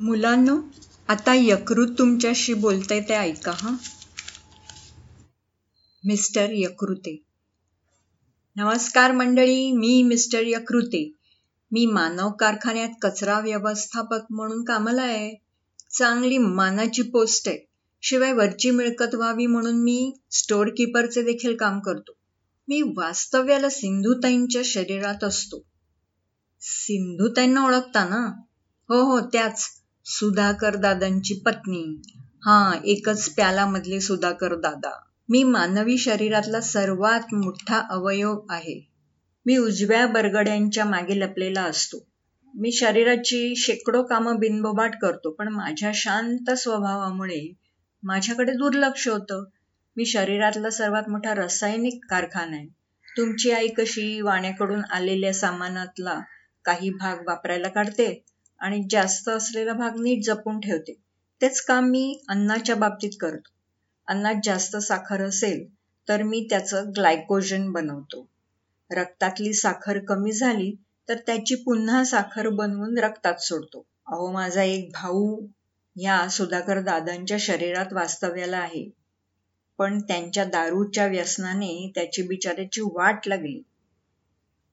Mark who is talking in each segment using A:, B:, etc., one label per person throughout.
A: मुलांनो आता यकृत तुमच्याशी बोलतंय ते ऐका हा. मिस्टर यकृते. नमस्कार मंडळी मी मिस्टर यकृते. मी मानव कारखान्यात कचरा व्यवस्थापक म्हणून कामाला आहे. चांगली मानाची पोस्ट आहे. शिवाय वरची मिळकत व्हावी म्हणून मी स्टोअर किपरचे देखील काम करतो. मी वास्तव्याला सिंधुताईंच्या शरीरात असतो. सिंधुताईंना ओळखता ना? हो हो त्याच. सुधाकर दादांची पत्नी. हा एकच प्यालामधले सुधाकर दादा. मी मानवी शरीरातला सर्वात मोठा अवयव आहे. मी उजव्या बरगड्यांच्या मागे लपलेला असतो. मी शरीराची शेकडो कामं बिनबोबाट करतो पण माझ्या शांत स्वभावामुळे माझ्याकडे दुर्लक्ष होतं. मी शरीरातला सर्वात मोठा रासायनिक कारखाना आहे. तुमची आई कशी वाण्याकडून आलेल्या सामानातला काही भाग वापरायला काढते? आणि जास्त असलेला भाग नीट जपून ठेवते. तेच काम मी अन्नाच्या बाबतीत करतो. अन्नात जास्त साखर असेल तर मी त्याचं ग्लायकोजन बनवतो. रक्तातली साखर कमी झाली तर त्याची पुन्हा साखर बनवून रक्तात सोडतो. अहो माझा एक भाऊ या सुधाकर दादांच्या शरीरात वास्तव्याला आहे. पण त्यांच्या दारूच्या व्यसनाने त्याची बिचाऱ्याची वाट लागली.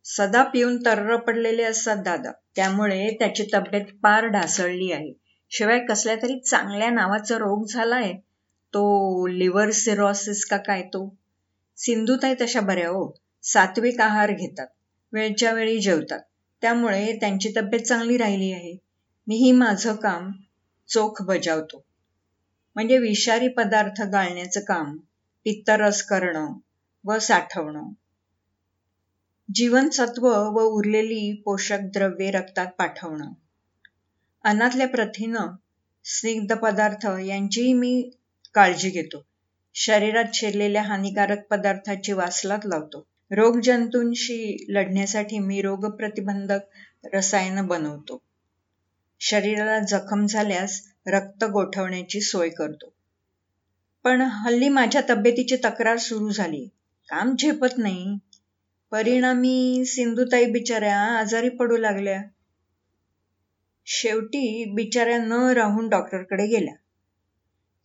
A: सदा पिऊन तर्र पडलेले असतात दादा. त्यामुळे त्याची तब्येत फार ढासळली आहे. शिवाय कसल्या तरी चांगल्या नावाचा रोग झालाय. तो लिव्हर सिरोसिस का काय तो? सिंधुताई तशा बऱ्या हो. सात्विक आहार घेतात. वेळच्या वेळी जेवतात. त्यामुळे त्यांची तब्येत चांगली राहिली आहे. मीही माझं काम चोख बजावतो. म्हणजे विषारी पदार्थ गाळण्याचं काम पित्तरस करणं व साठवणं. जीवनसत्व व उरलेली पोषक द्रव्ये रक्तात पाठवणं. अन्नातल्या प्रथिनं स्निग्ध पदार्थ यांचीही मी काळजी घेतो. शरीरात शिरलेल्या हानिकारक पदार्थाची वासलात लावतो. रोगजंतूंशी लढण्यासाठी मी रोगप्रतिबंधक रसायन बनवतो. शरीराला जखम झाल्यास रक्त गोठवण्याची सोय करतो. पण हल्ली माझ्या तब्येतीची तक्रार सुरू झाली. काम झेपत नाही. परिणामी सिंधुताई बिचाऱ्या आजारी पडू लागल्या. शेवटी बिचाऱ्या न राहून डॉक्टरकडे गेल्या.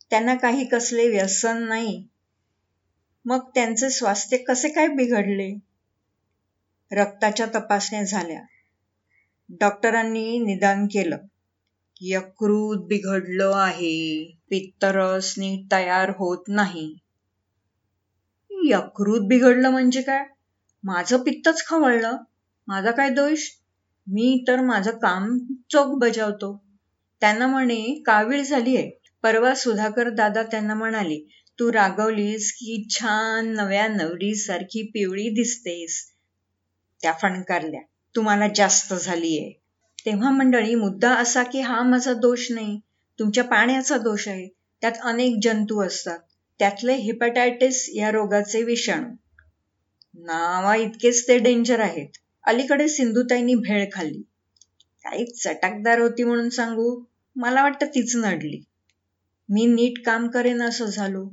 A: त्यांना काही कसले व्यसन नाही. मग त्यांचे स्वास्थ्य कसे काय बिघडले? रक्ताच्या तपासण्या झाल्या. डॉक्टरांनी निदान केलं. यकृत बिघडलं आहे. पित्तरस नीट तयार होत नाही. यकृत बिघडलं म्हणजे काय? माझं पित्तच खवळलं. माझा काय दोष? मी तर माझं काम चोख बजावतो. त्यांना म्हणे कावीळ झाली आहे परवा सुधाकर दादा त्यांना म्हणाले तू रागवलीस की छान नव्या नवरीसारखी पिवळी दिसतेस. त्या फणकारल्या तुम्हाला जास्त झालीये. तेव्हा मंडळी मुद्दा असा की हा माझा दोष नाही. तुमच्या पाण्याचा दोष आहे. त्यात अनेक जंतू असतात. त्यातले हिपॅटायटिस या रोगाचे विषाणू. नावा इतकेच ते डेंजर आहेत. अलीकडे सिंधुताईंनी भेळ खाल्ली. काही चटकदार होती म्हणून सांगू मला वाटतं तीच नडली. मी नीट काम करेन असं झालो.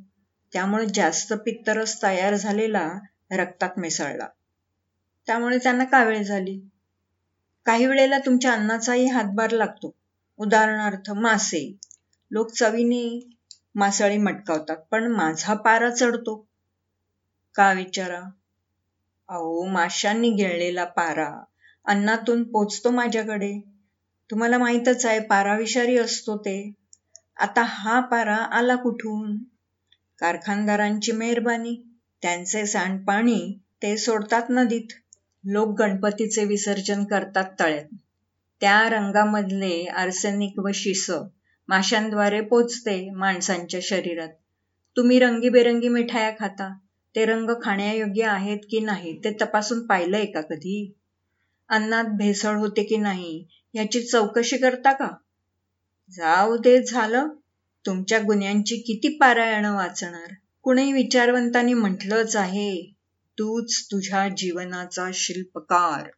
A: त्यामुळे जास्त पित्तरस तयार झालेला रक्तात मिसळला. त्यामुळे त्यांना कावीळ झाली. काही वेळेला तुमच्या अन्नाचाही हातभार लागतो. उदाहरणार्थ मासे. लोक चवीने मासळी मटकावतात पण माझा पारा चढतो. का विचारा? अहो माशांनी गिळलेला पारा. अन्नातून पोचतो माझ्याकडे. तुम्हाला माहीतच आहे पारा विषारी असतो ते. आता हा पारा आला कुठून? कारखानदारांची मेहरबानी त्यांचे सांडपाणी ते सोडतात नदीत. लोक गणपतीचे विसर्जन करतात तळ्यात. त्या रंगामधले आर्सेनिक व शिस माशांद्वारे पोचते माणसांच्या शरीरात. तुम्ही रंगीबेरंगी मिठाया खाता. ते रंग खाण्यायोग्य आहेत की नाही ते तपासून पाहिलंय का कधी? अन्नात भेसळ होते की नाही याची चौकशी करता का? जाऊ दे झालं. तुमच्या गुन्ह्यांची किती पारायणं वाचणार? कुणी विचारवंतांनी म्हटलंच आहे तूच तुझ्या जीवनाचा शिल्पकार.